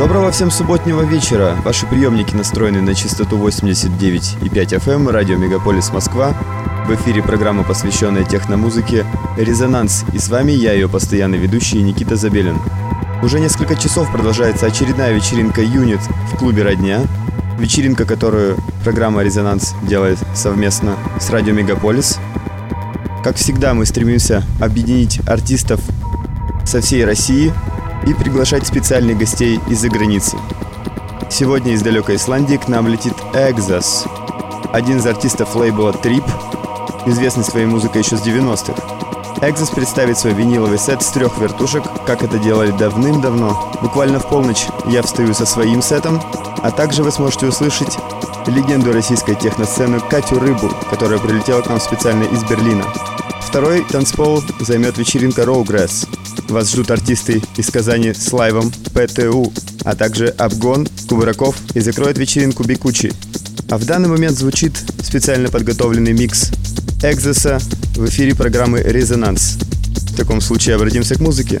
Доброго всем субботнего вечера. Ваши приемники настроены на частоту 89,5 FM, эм, радио Мегаполис Москва. В эфире программа, посвященная техномузыке «Резонанс». И с вами я, ее постоянный ведущий Никита Забелин. Уже несколько часов продолжается очередная вечеринка «Юнит» в клубе «Родня». Вечеринка, которую программа «Резонанс» делает совместно с радио Мегаполис. Как всегда, мы стремимся объединить артистов со всей России – и приглашать специальных гостей из-за границы. Сегодня из далекой Исландии к нам летит Exos, один из артистов лейбла Trip, известный своей музыкой еще с 90-х. Exos представит свой виниловый сет с трех вертушек, как это делали давным-давно. Буквально в полночь я встаю со своим сетом, а также вы сможете услышать легенду российской техносцены Катю Рыбу, которая прилетела к нам специально из Берлина. Второй танцпол займет вечеринка Rowgrass, вас ждут артисты из Казани с лайвом ПТУ, а также Обгон, Кубраков и закроет вечеринку Бикучи. А в данный момент звучит специально подготовленный микс Экзоса в эфире программы «Резонанс». В таком случае обратимся к музыке.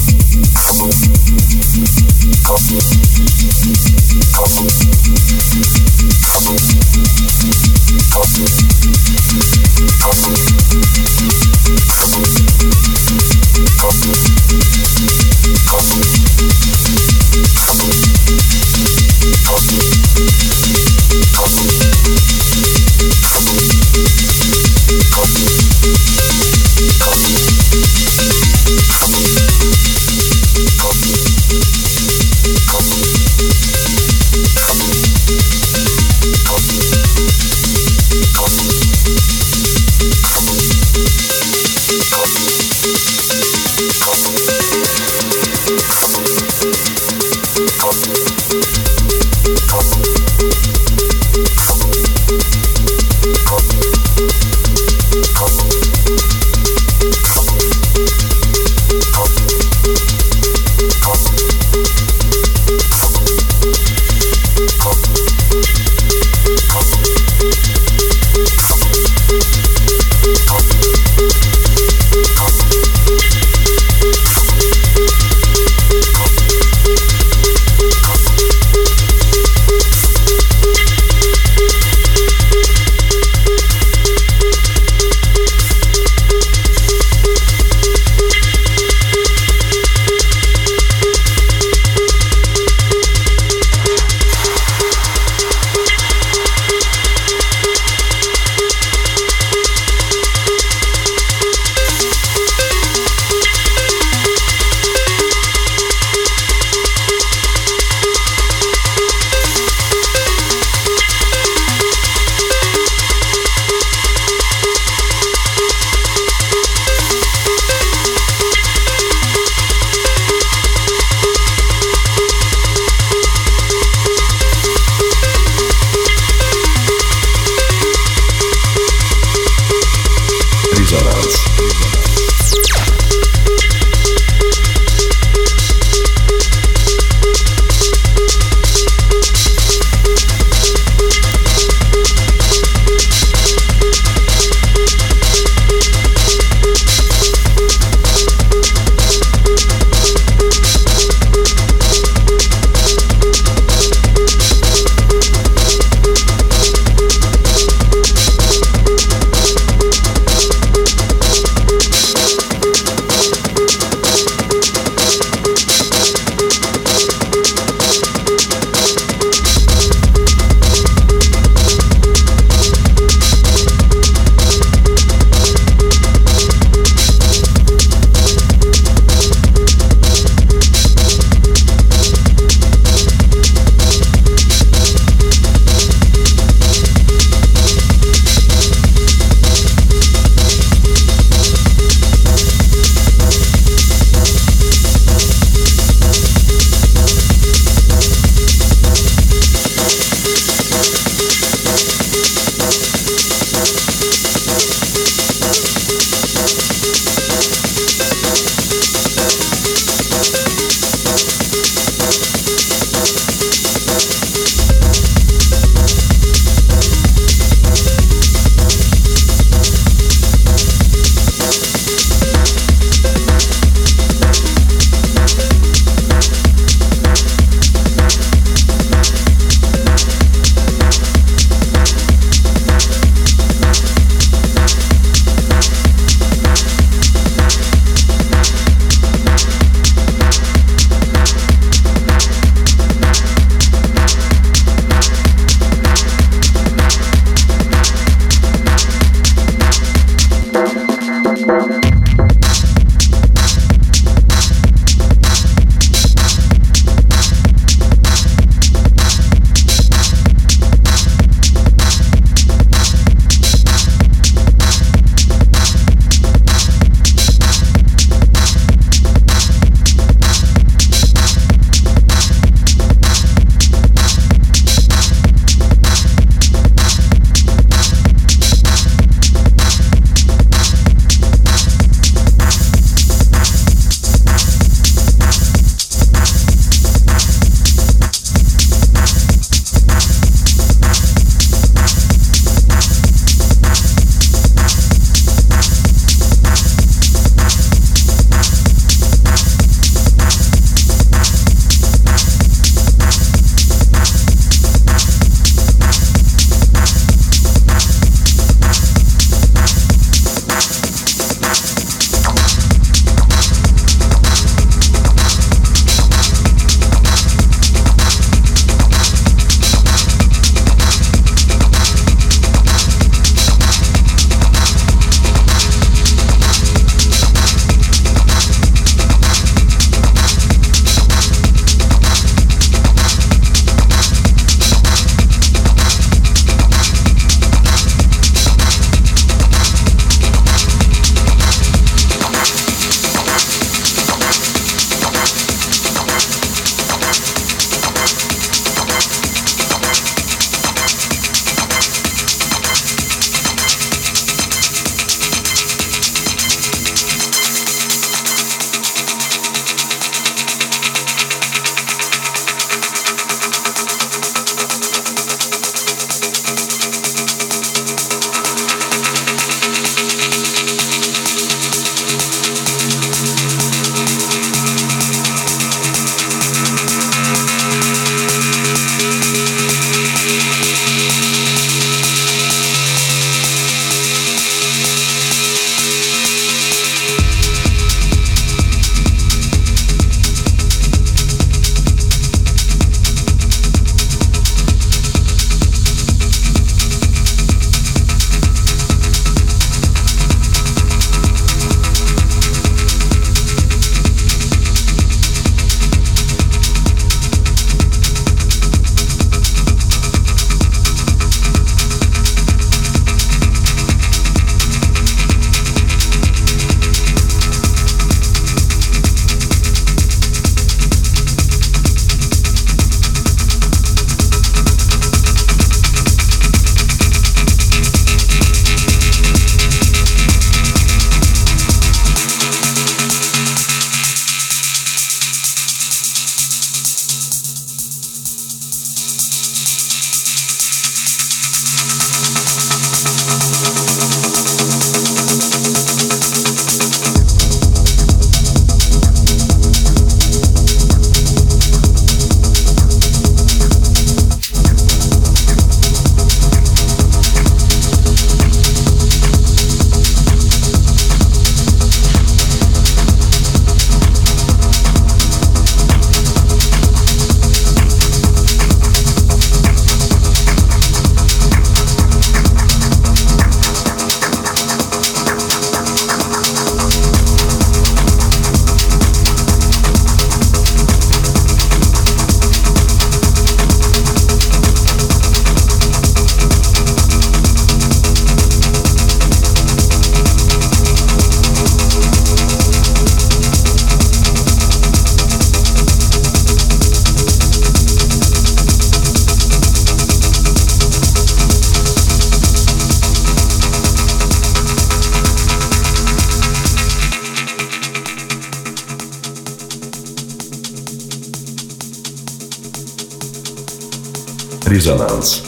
Резонанс.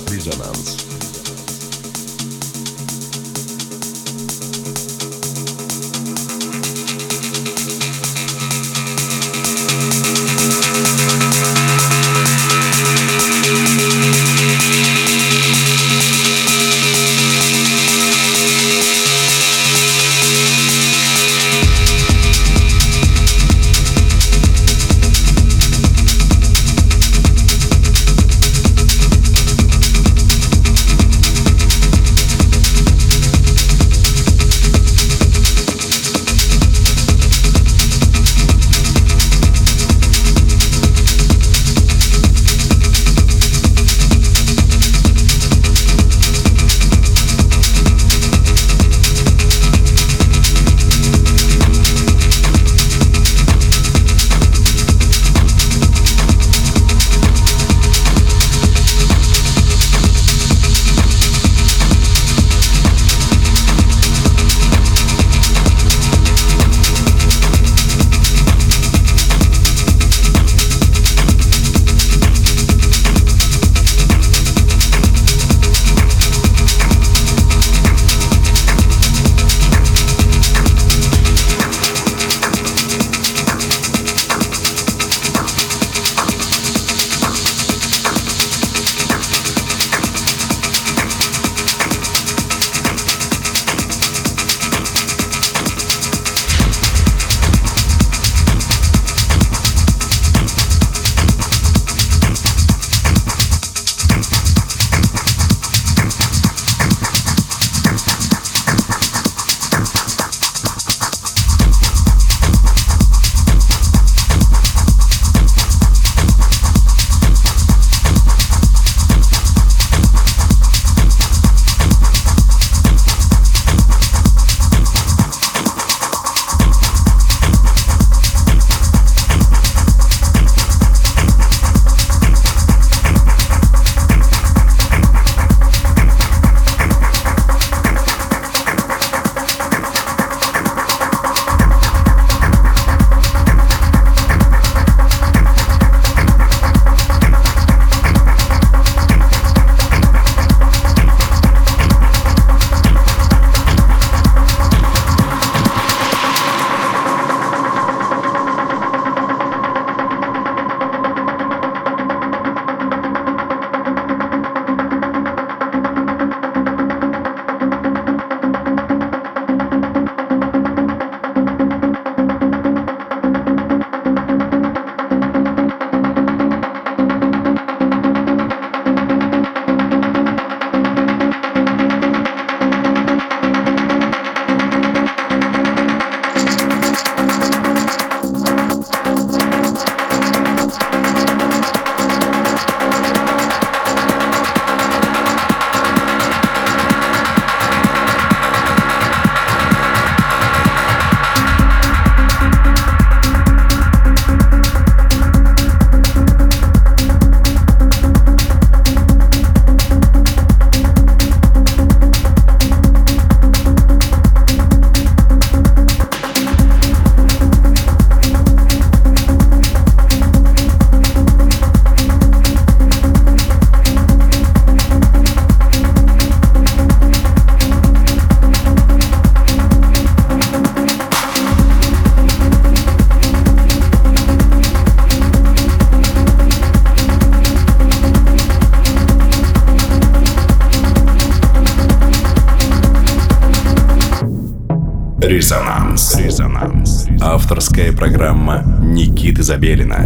Программа Никиты Забелина,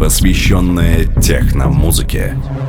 посвященная техномузыке. музыке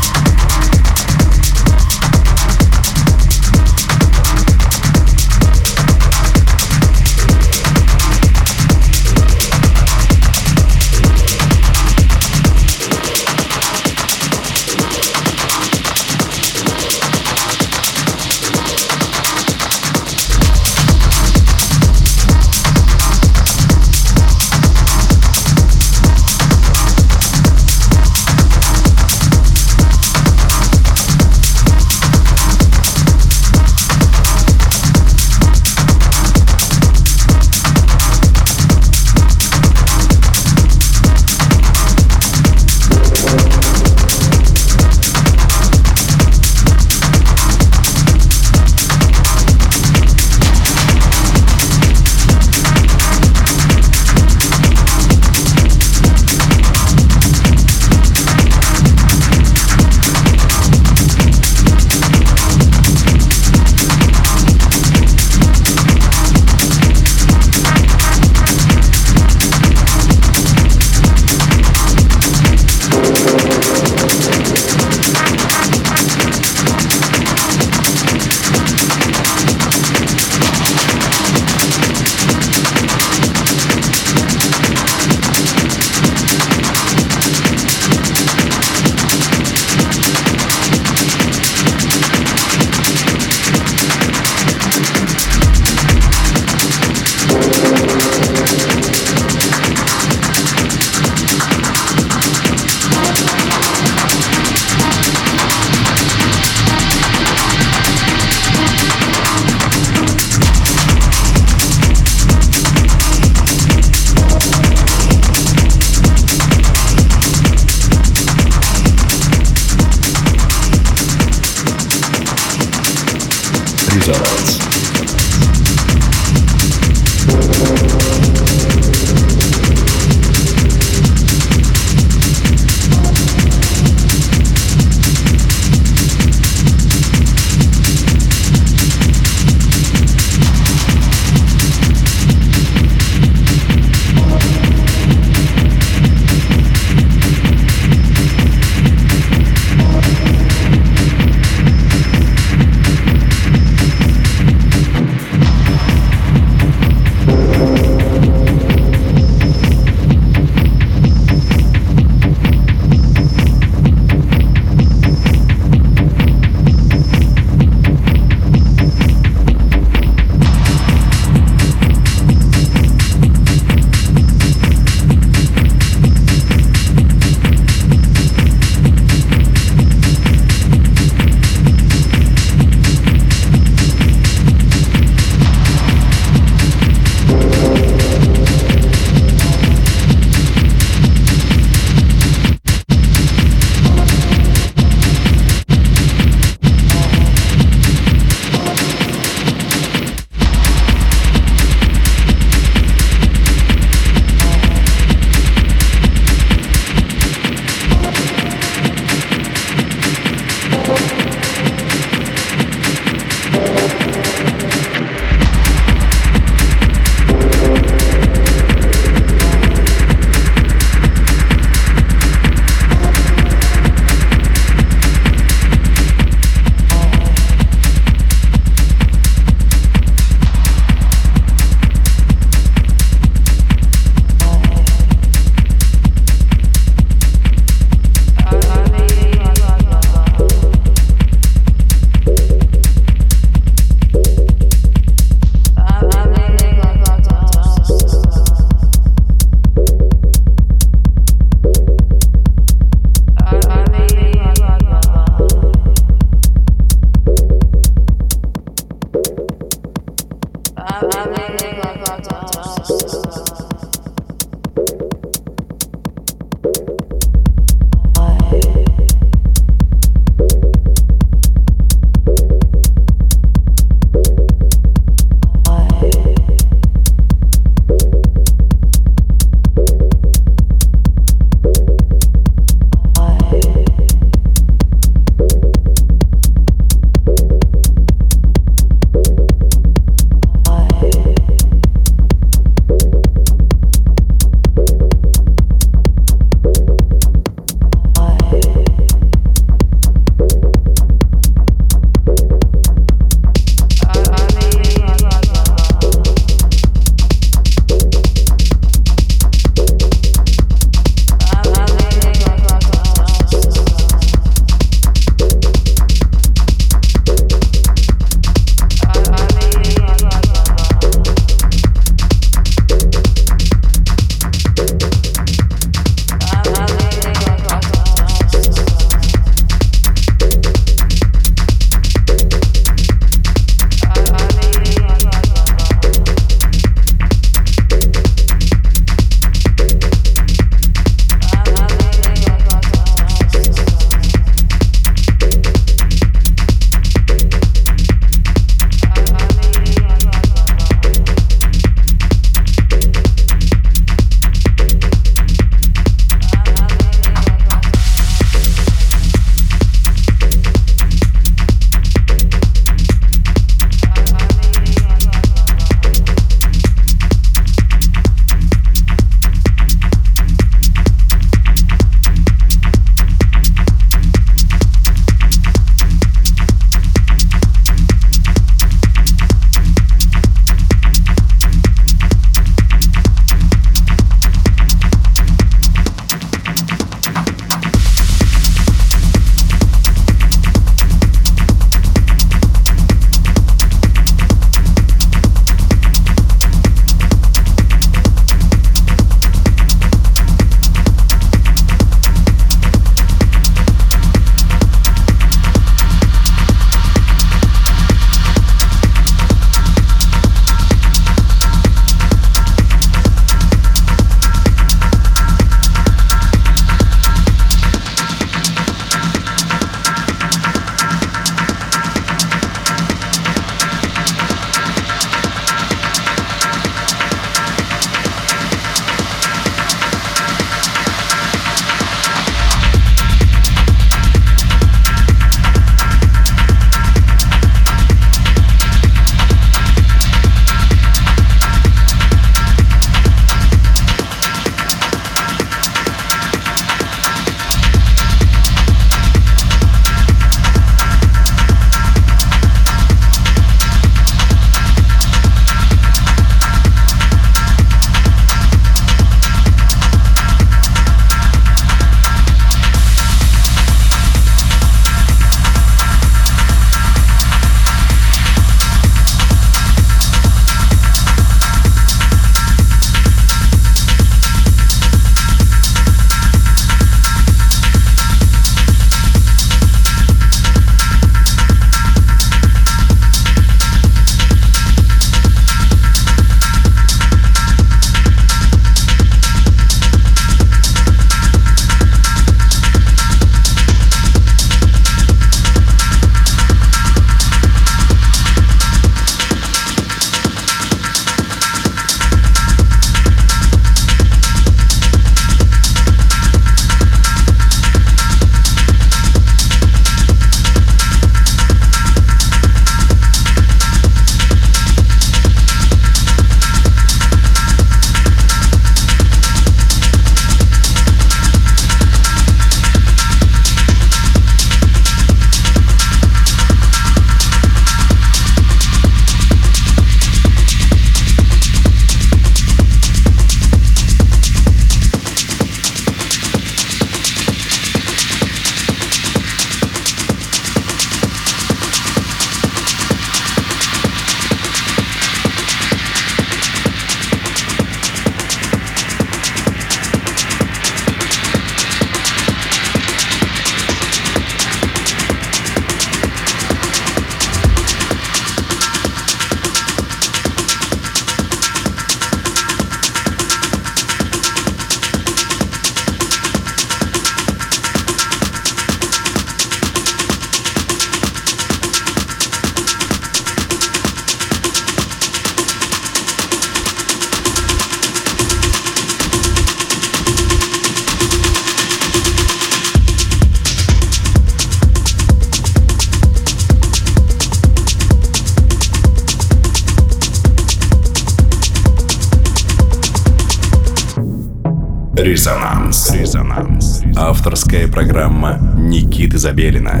Авторская программа Никиты Забелина,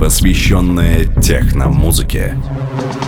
посвященная техномузыке. музыке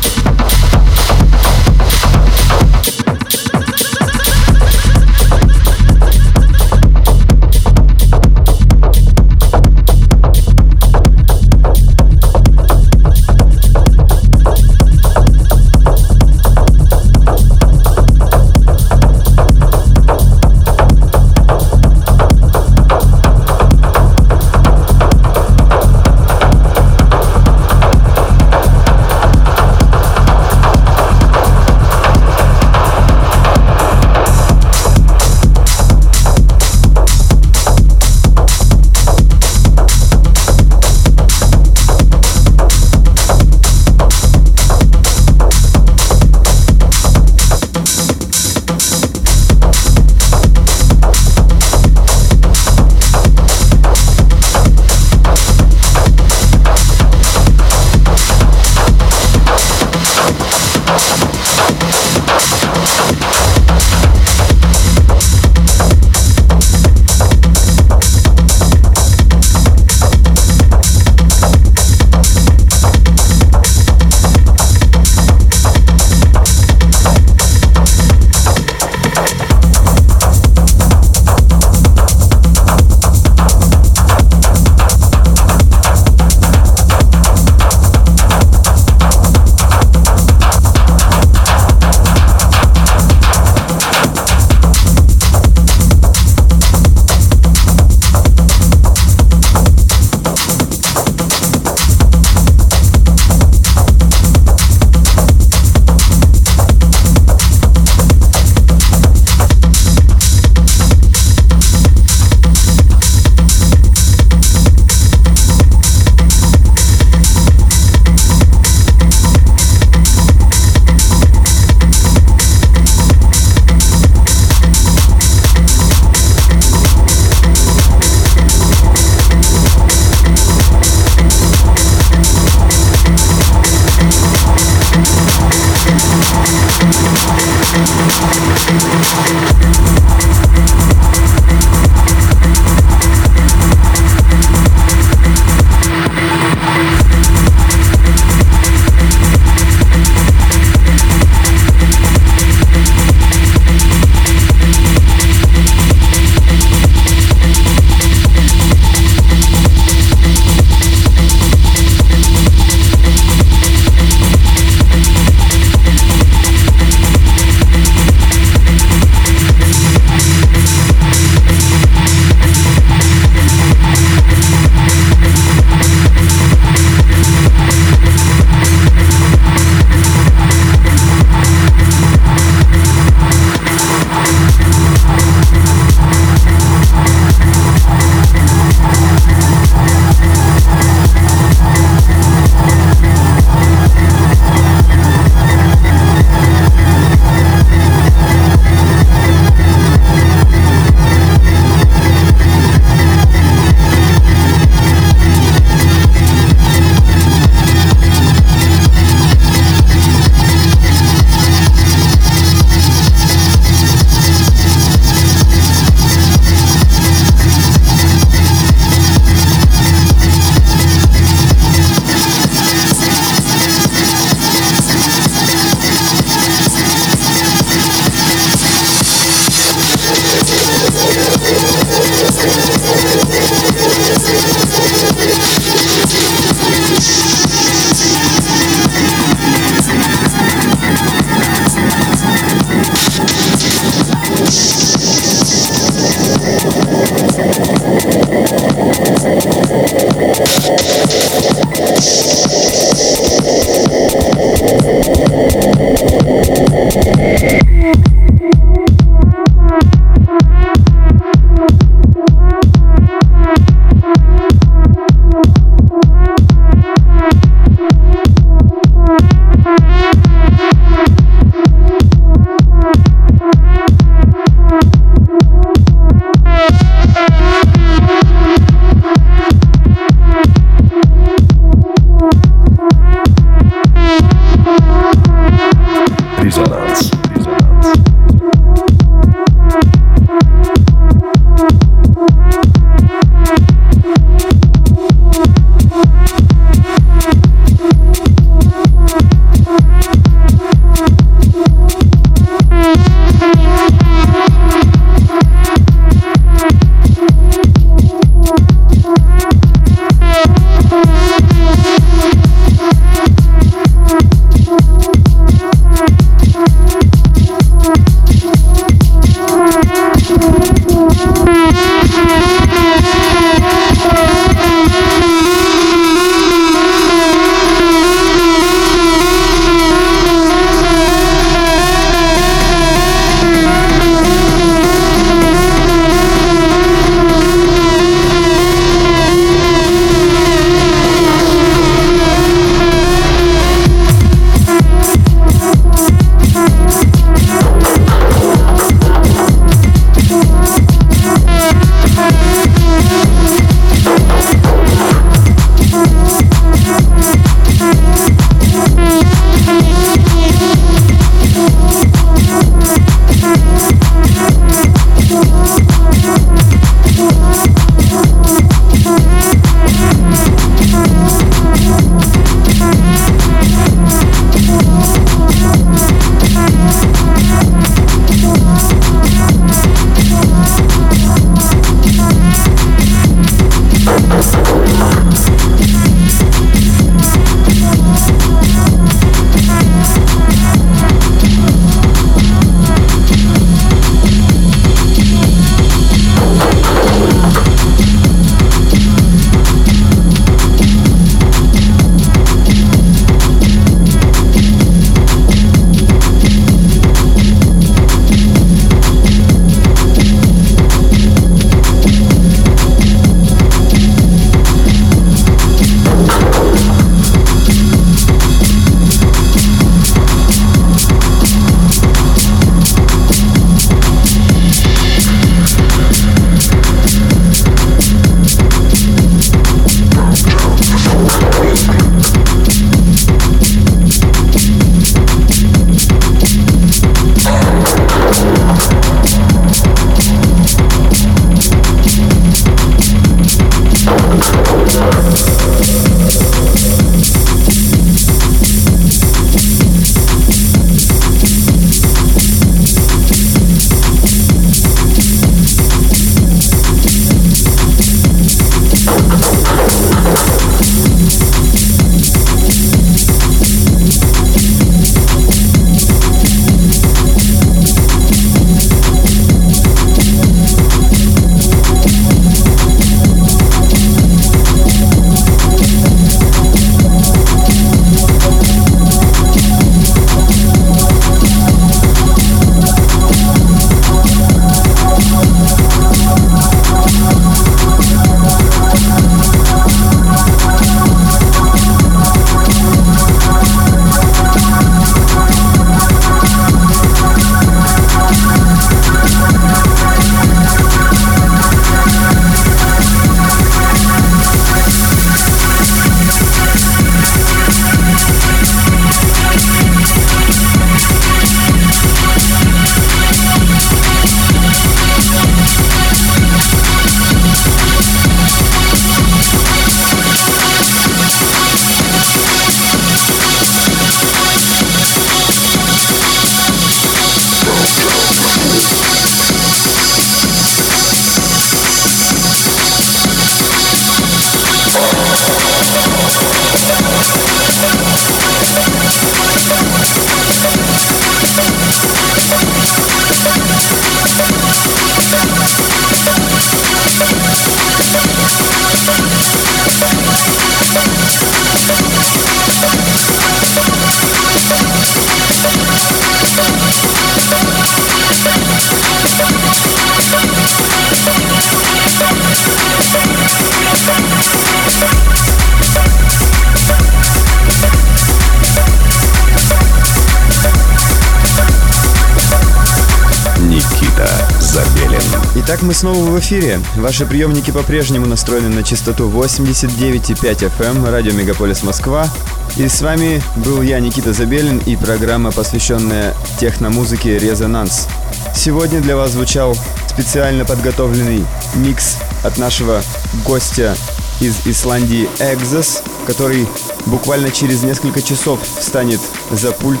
Итак, мы снова в эфире. Ваши приемники по-прежнему настроены на частоту 89,5 FM, эм, радио Мегаполис Москва. И с вами был я, Никита Забелин, и программа, посвященная техномузыке «Резонанс». Сегодня для вас звучал специально подготовленный микс от нашего гостя из Исландии Exos, который буквально через несколько часов встанет за пульт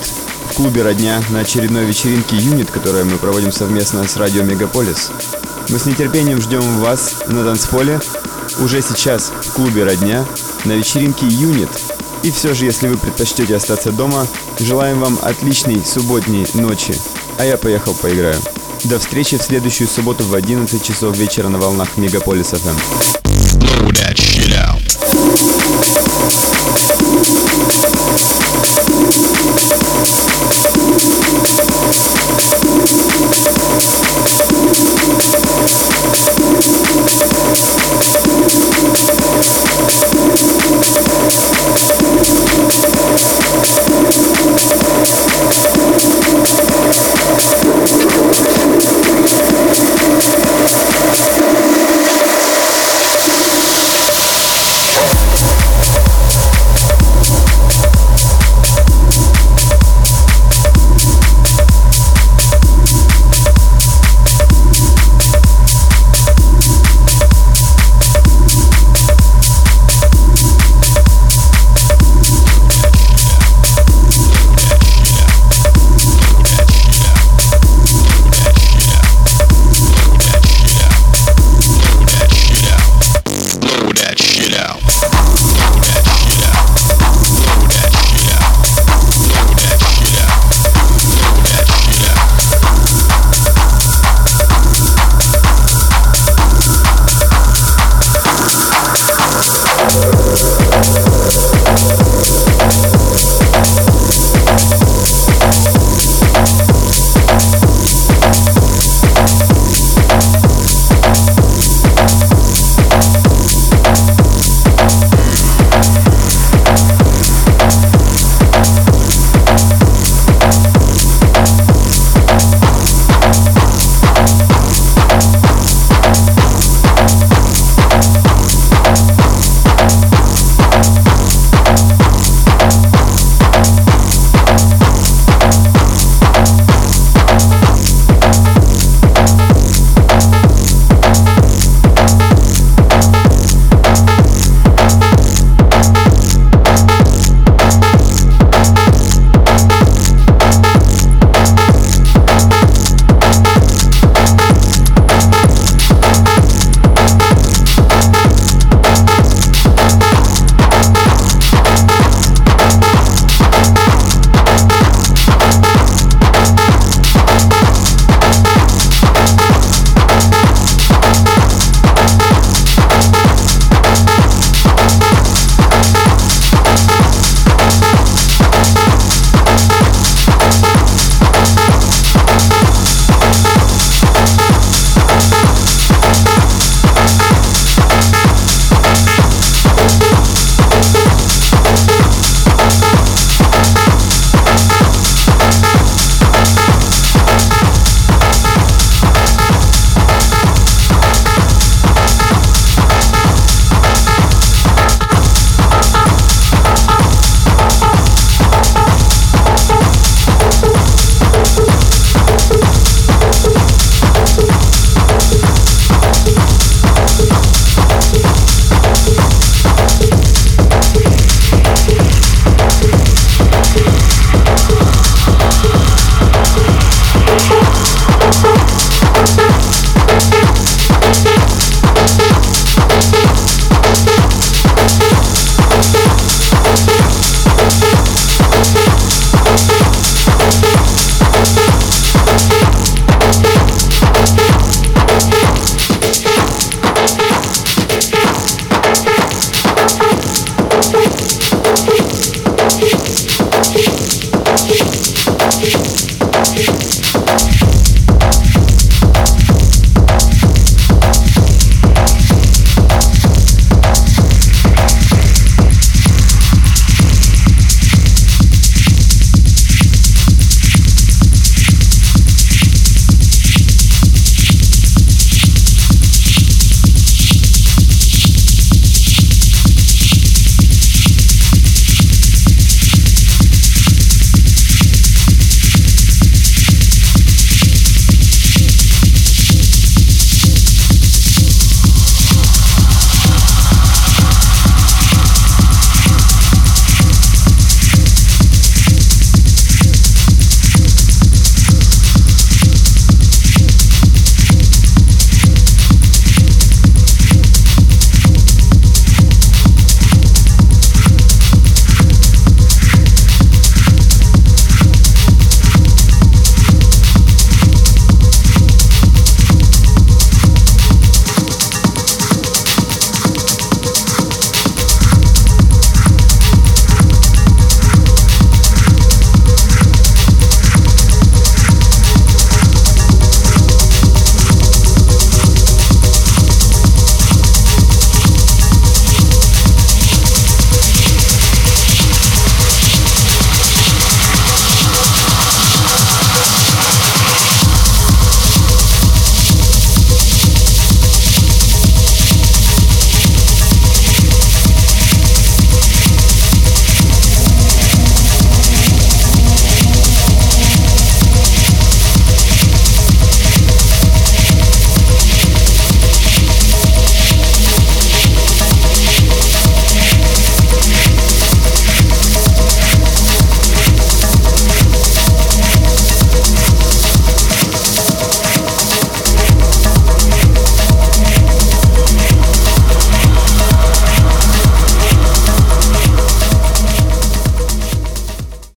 в клубе «Родня» на очередной вечеринке «Юнит», которую мы проводим совместно с радио «Мегаполис». Мы с нетерпением ждем вас на танцполе уже сейчас в клубе «Родня» на вечеринке «Юнит». И все же, если вы предпочтете остаться дома, желаем вам отличной субботней ночи. А я поехал поиграю. До встречи в следующую субботу в 11 часов вечера на волнах Мегаполис FM. Blow out.